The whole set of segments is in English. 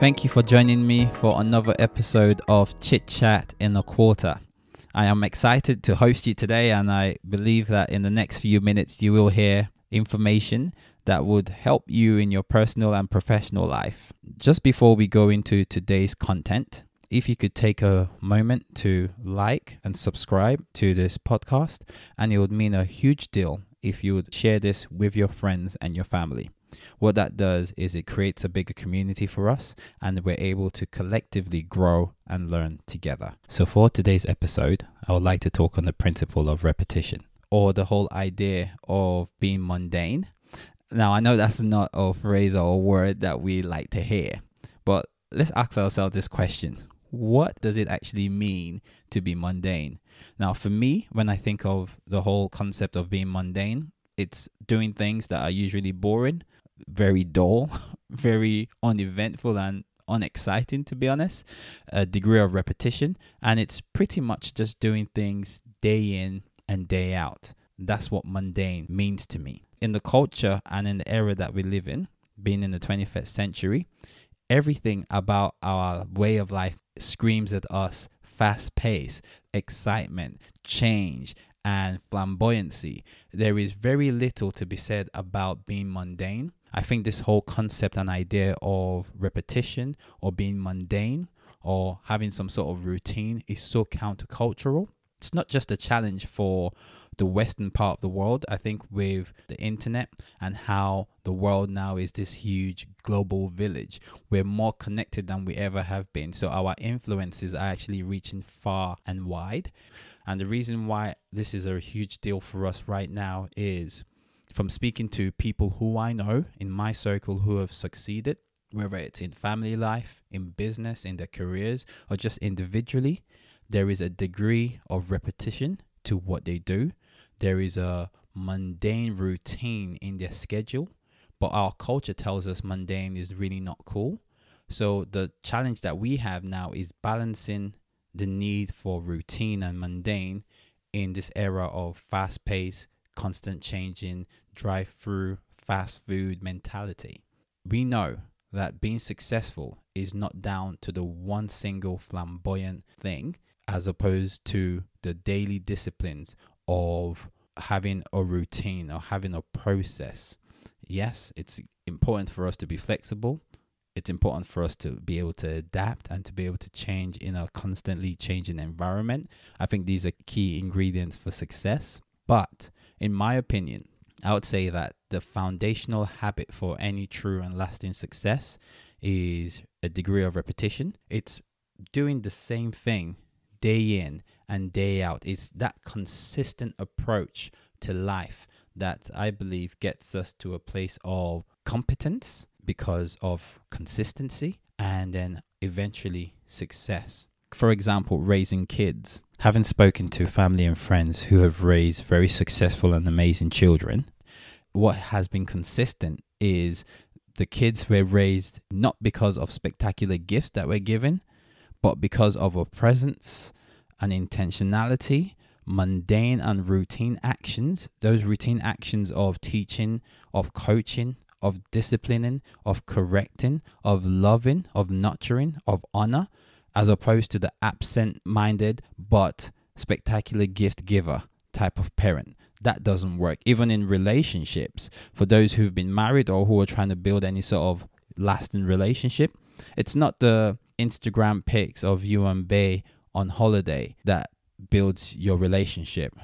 Thank you for joining me for another episode of Chit Chat in a Quarter. I am excited to host you today, and I believe that in the next few minutes, you will hear information that would help you in your personal and professional life. Just before we go into today's content, if you could take a moment to like and subscribe to this podcast, and it would mean a huge deal if you would share this with your friends and your family. What that does is it creates a bigger community for us, and we're able to collectively grow and learn together. So, for today's episode, I would like to talk on the principle of repetition or the whole idea of being mundane. Now, I know that's not a phrase or a word that we like to hear, but let's ask ourselves this question what does it actually mean to be mundane? Now, for me, when I think of the whole concept of being mundane, it's doing things that are usually boring, very dull, very uneventful, and unexciting, to be honest. A degree of repetition, and it's pretty much just doing things day in and day out. That's what mundane means to me. In the culture and in the era that we live in, being in the 21st century, everything about our way of life screams at us fast pace, excitement, change, and flamboyancy. There is very little to be said about being mundane. I think this whole concept and idea of repetition or being mundane or having some sort of routine is so countercultural. It's not just a challenge for the western part of the world. I think with the internet and how the world now is this huge global village, we're more connected than we ever have been. So our influences are actually reaching far and wide. And the reason why this is a huge deal for us right now is from speaking to people who I know in my circle who have succeeded, whether it's in family life, in business, in their careers, or just individually, there is a degree of repetition to what they do there is a mundane routine in their schedule, but our culture tells us mundane is really not cool. So the challenge that we have now is balancing the need for routine and mundane in this era of fast paced, constant changing, drive through, fast food mentality. We know that being successful is not down to the one single flamboyant thing as opposed to the daily disciplines of having a routine or having a process. Yes, it's important for us to be flexible. It's important for us to be able to adapt and to be able to change in a constantly changing environment. I think these are key ingredients for success. But in my opinion, I would say that the foundational habit for any true and lasting success is a degree of repetition. It's doing the same thing day in and day out. It's that consistent approach to life that I believe gets us to a place of competence because of consistency and then eventually success. For example, raising kids. Having spoken to family and friends who have raised very successful and amazing children, what has been consistent is the kids were raised not because of spectacular gifts that were given, but because of a presence, and intentionality, mundane and routine actions, those routine actions of teaching, of coaching, of disciplining, of correcting, of loving, of nurturing, of honor, as opposed to the absent minded but spectacular gift giver type of parent. That doesn't work. Even in relationships, for those who've been married or who are trying to build any sort of lasting relationship, it's not the Instagram pics of you and bae on holiday that builds your relationship.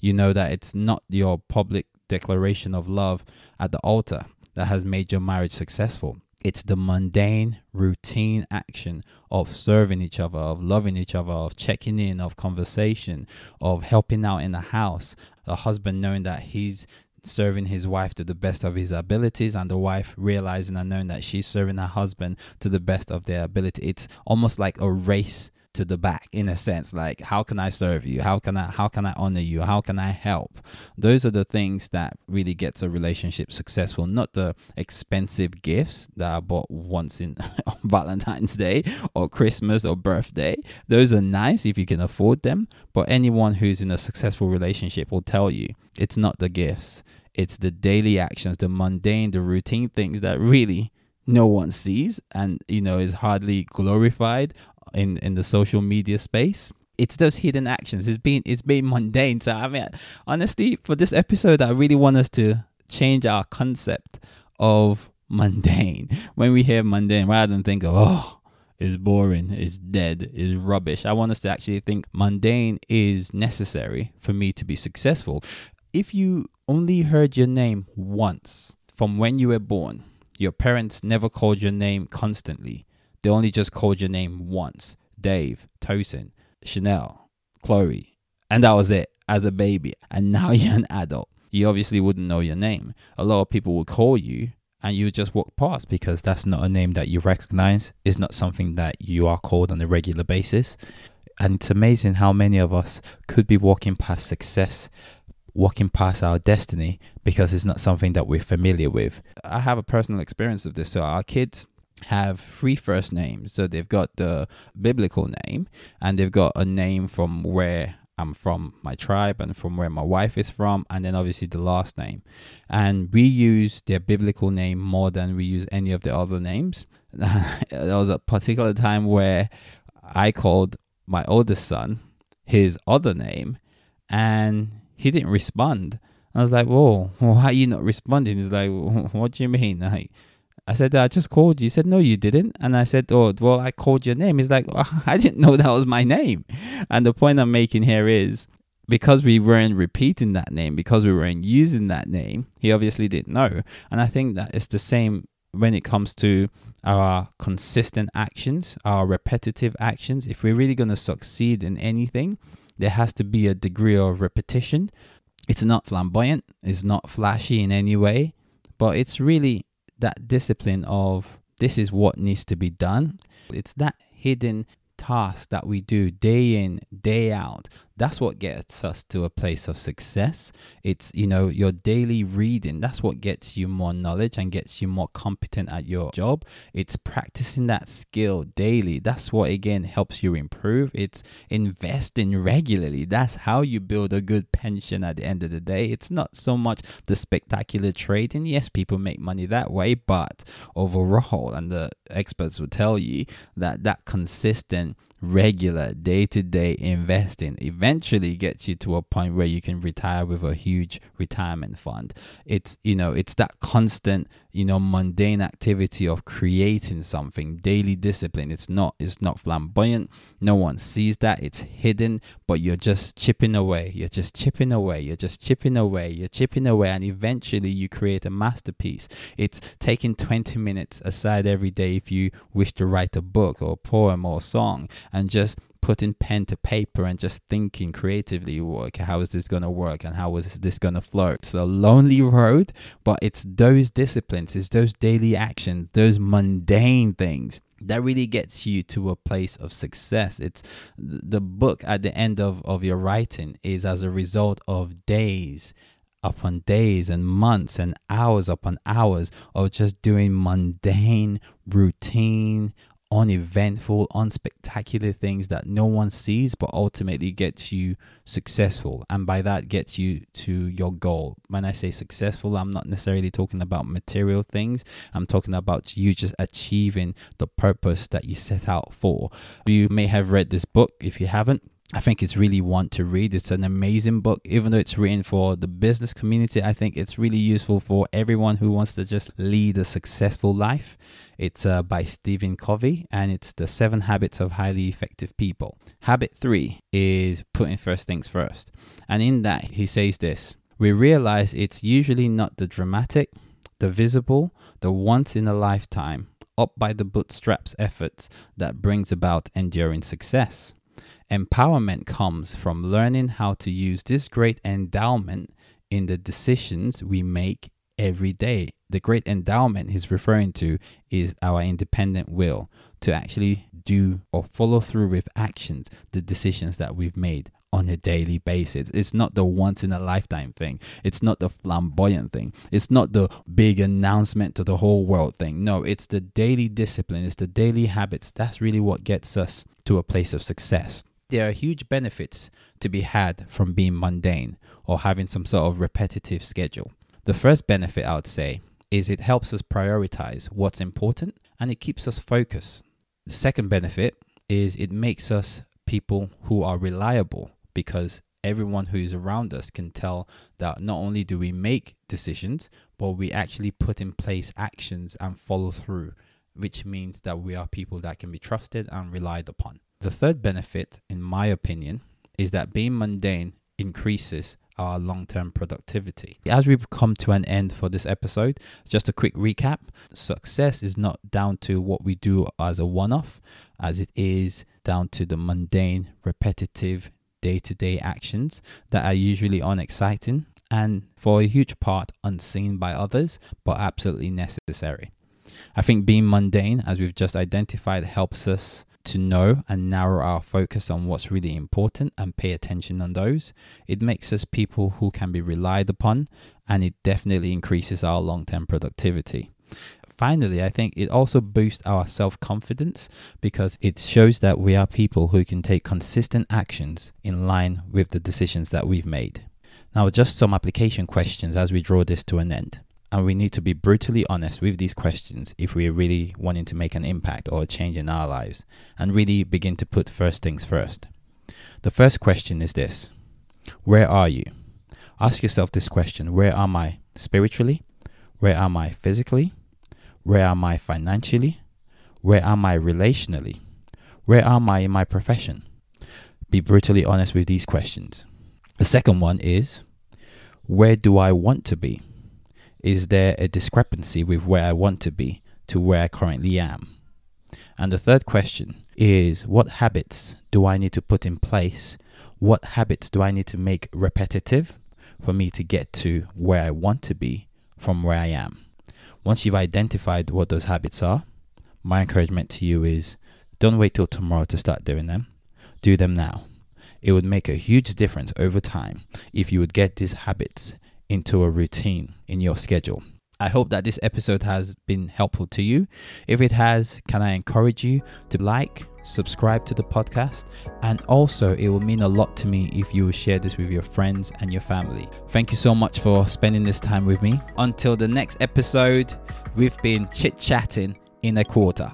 You know that it's not your public declaration of love at the altar that has made your marriage successful. It's the mundane, routine action of serving each other, of loving each other, of checking in, of conversation, of helping out in the house. A husband knowing that he's serving his wife to the best of his abilities and the wife realizing and knowing that she's serving her husband to the best of their ability. It's almost like a race to the back in a sense like how can i serve you? How can i how can i honor you? How can i help? Those are the things that really gets a relationship successful. Not the expensive gifts that i bought once in on valentine's day or christmas or birthday. Those are nice if you can afford them but anyone who's in a successful relationship will tell you it's not the gifts. It's the daily actions the mundane the routine things that really no one sees and you know is hardly glorified in in the social media space it's those hidden actions it's been it's been mundane so i mean honestly for this episode i really want us to change our concept of mundane when we hear mundane rather than think of oh is boring, is dead, is rubbish. I want us to actually think mundane is necessary for me to be successful. If you only heard your name once from when you were born, your parents never called your name constantly. They only just called your name once Dave, Tosin, Chanel, Chloe. And that was it as a baby. And now you're an adult. You obviously wouldn't know your name. A lot of people would call you and you would just walk past because that's not a name that you recognize. It's not something that you are called on a regular basis. And it's amazing how many of us could be walking past success, walking past our destiny because it's not something that we're familiar with. I have a personal experience of this. So, our kids have three first names. So, they've got the biblical name and they've got a name from where I'm from my tribe and from where my wife is from, and then obviously the last name. And we use their biblical name more than we use any of the other names. there was a particular time where I called my oldest son his other name, and he didn't respond. I was like, "Whoa, why are you not responding?" He's like, "What do you mean?" Like, I said, I just called you. He said, No, you didn't. And I said, Oh, well, I called your name. He's like, oh, I didn't know that was my name. And the point I'm making here is because we weren't repeating that name, because we weren't using that name, he obviously didn't know. And I think that it's the same when it comes to our consistent actions, our repetitive actions. If we're really going to succeed in anything, there has to be a degree of repetition. It's not flamboyant, it's not flashy in any way, but it's really that discipline of this is what needs to be done. It's that hidden task that we do day in, day out that's what gets us to a place of success. It's you know your daily reading. That's what gets you more knowledge and gets you more competent at your job. It's practicing that skill daily. That's what again helps you improve. It's investing regularly. That's how you build a good pension at the end of the day. It's not so much the spectacular trading. Yes people make money that way but overall and the experts will tell you that that consistent regular day-to-day investing eventually gets you to a point where you can retire with a huge retirement fund. It's you know it's that constant you know mundane activity of creating something. Daily discipline it's not it's not flamboyant. No one sees that. It's hidden but you're just chipping away. You're just chipping away. You're just chipping away. You're chipping away and eventually you create a masterpiece. It's taking 20 minutes aside every day if you wish to write a book or a poem or a song and just putting pen to paper and just thinking creatively how is this going to work and how is this going to flow? It's a lonely road but it's those disciplines it's those daily actions those mundane things that really gets you to a place of success. It's the book at the end of, of your writing is as a result of days upon days and months and hours upon hours of just doing mundane routine uneventful, unspectacular things that no one sees, but ultimately gets you successful. And by that, gets you to your goal. When I say successful, I'm not necessarily talking about material things, I'm talking about you just achieving the purpose that you set out for. You may have read this book. If you haven't, I think it's really one to read. It's an amazing book, even though it's written for the business community. I think it's really useful for everyone who wants to just lead a successful life. It's uh, by Stephen Covey and it's the seven habits of highly effective people. Habit three is putting first things first. And in that, he says this We realize it's usually not the dramatic, the visible, the once in a lifetime, up by the bootstraps efforts that brings about enduring success. Empowerment comes from learning how to use this great endowment in the decisions we make every day. The great endowment he's referring to is our independent will to actually do or follow through with actions the decisions that we've made on a daily basis. It's not the once in a lifetime thing. It's not the flamboyant thing. It's not the big announcement to the whole world thing. No, it's the daily discipline, it's the daily habits. That's really what gets us to a place of success. There are huge benefits to be had from being mundane or having some sort of repetitive schedule. The first benefit I would say is it helps us prioritize what's important and it keeps us focused. The second benefit is it makes us people who are reliable because everyone who is around us can tell that not only do we make decisions, but we actually put in place actions and follow through, which means that we are people that can be trusted and relied upon. The third benefit, in my opinion, is that being mundane increases our long term productivity. As we've come to an end for this episode, just a quick recap success is not down to what we do as a one off, as it is down to the mundane, repetitive, day to day actions that are usually unexciting and for a huge part unseen by others, but absolutely necessary. I think being mundane, as we've just identified, helps us to know and narrow our focus on what's really important and pay attention on those. It makes us people who can be relied upon and it definitely increases our long term productivity. Finally, I think it also boosts our self confidence because it shows that we are people who can take consistent actions in line with the decisions that we've made. Now, just some application questions as we draw this to an end and we need to be brutally honest with these questions if we're really wanting to make an impact or a change in our lives and really begin to put first things first. The first question is this Where are you? Ask yourself this question Where am I spiritually? Where am I physically? Where am I financially? Where am I relationally? Where am I in my profession? Be brutally honest with these questions. The second one is Where do I want to be? Is there a discrepancy with where I want to be to where I currently am? And the third question is what habits do I need to put in place? What habits do I need to make repetitive for me to get to where I want to be from where I am? Once you've identified what those habits are, my encouragement to you is don't wait till tomorrow to start doing them. Do them now. It would make a huge difference over time if you would get these habits into a routine in your schedule. I hope that this episode has been helpful to you. If it has, can I encourage you to like, subscribe to the podcast, and also it will mean a lot to me if you will share this with your friends and your family. Thank you so much for spending this time with me. Until the next episode, we've been chit chatting in a quarter.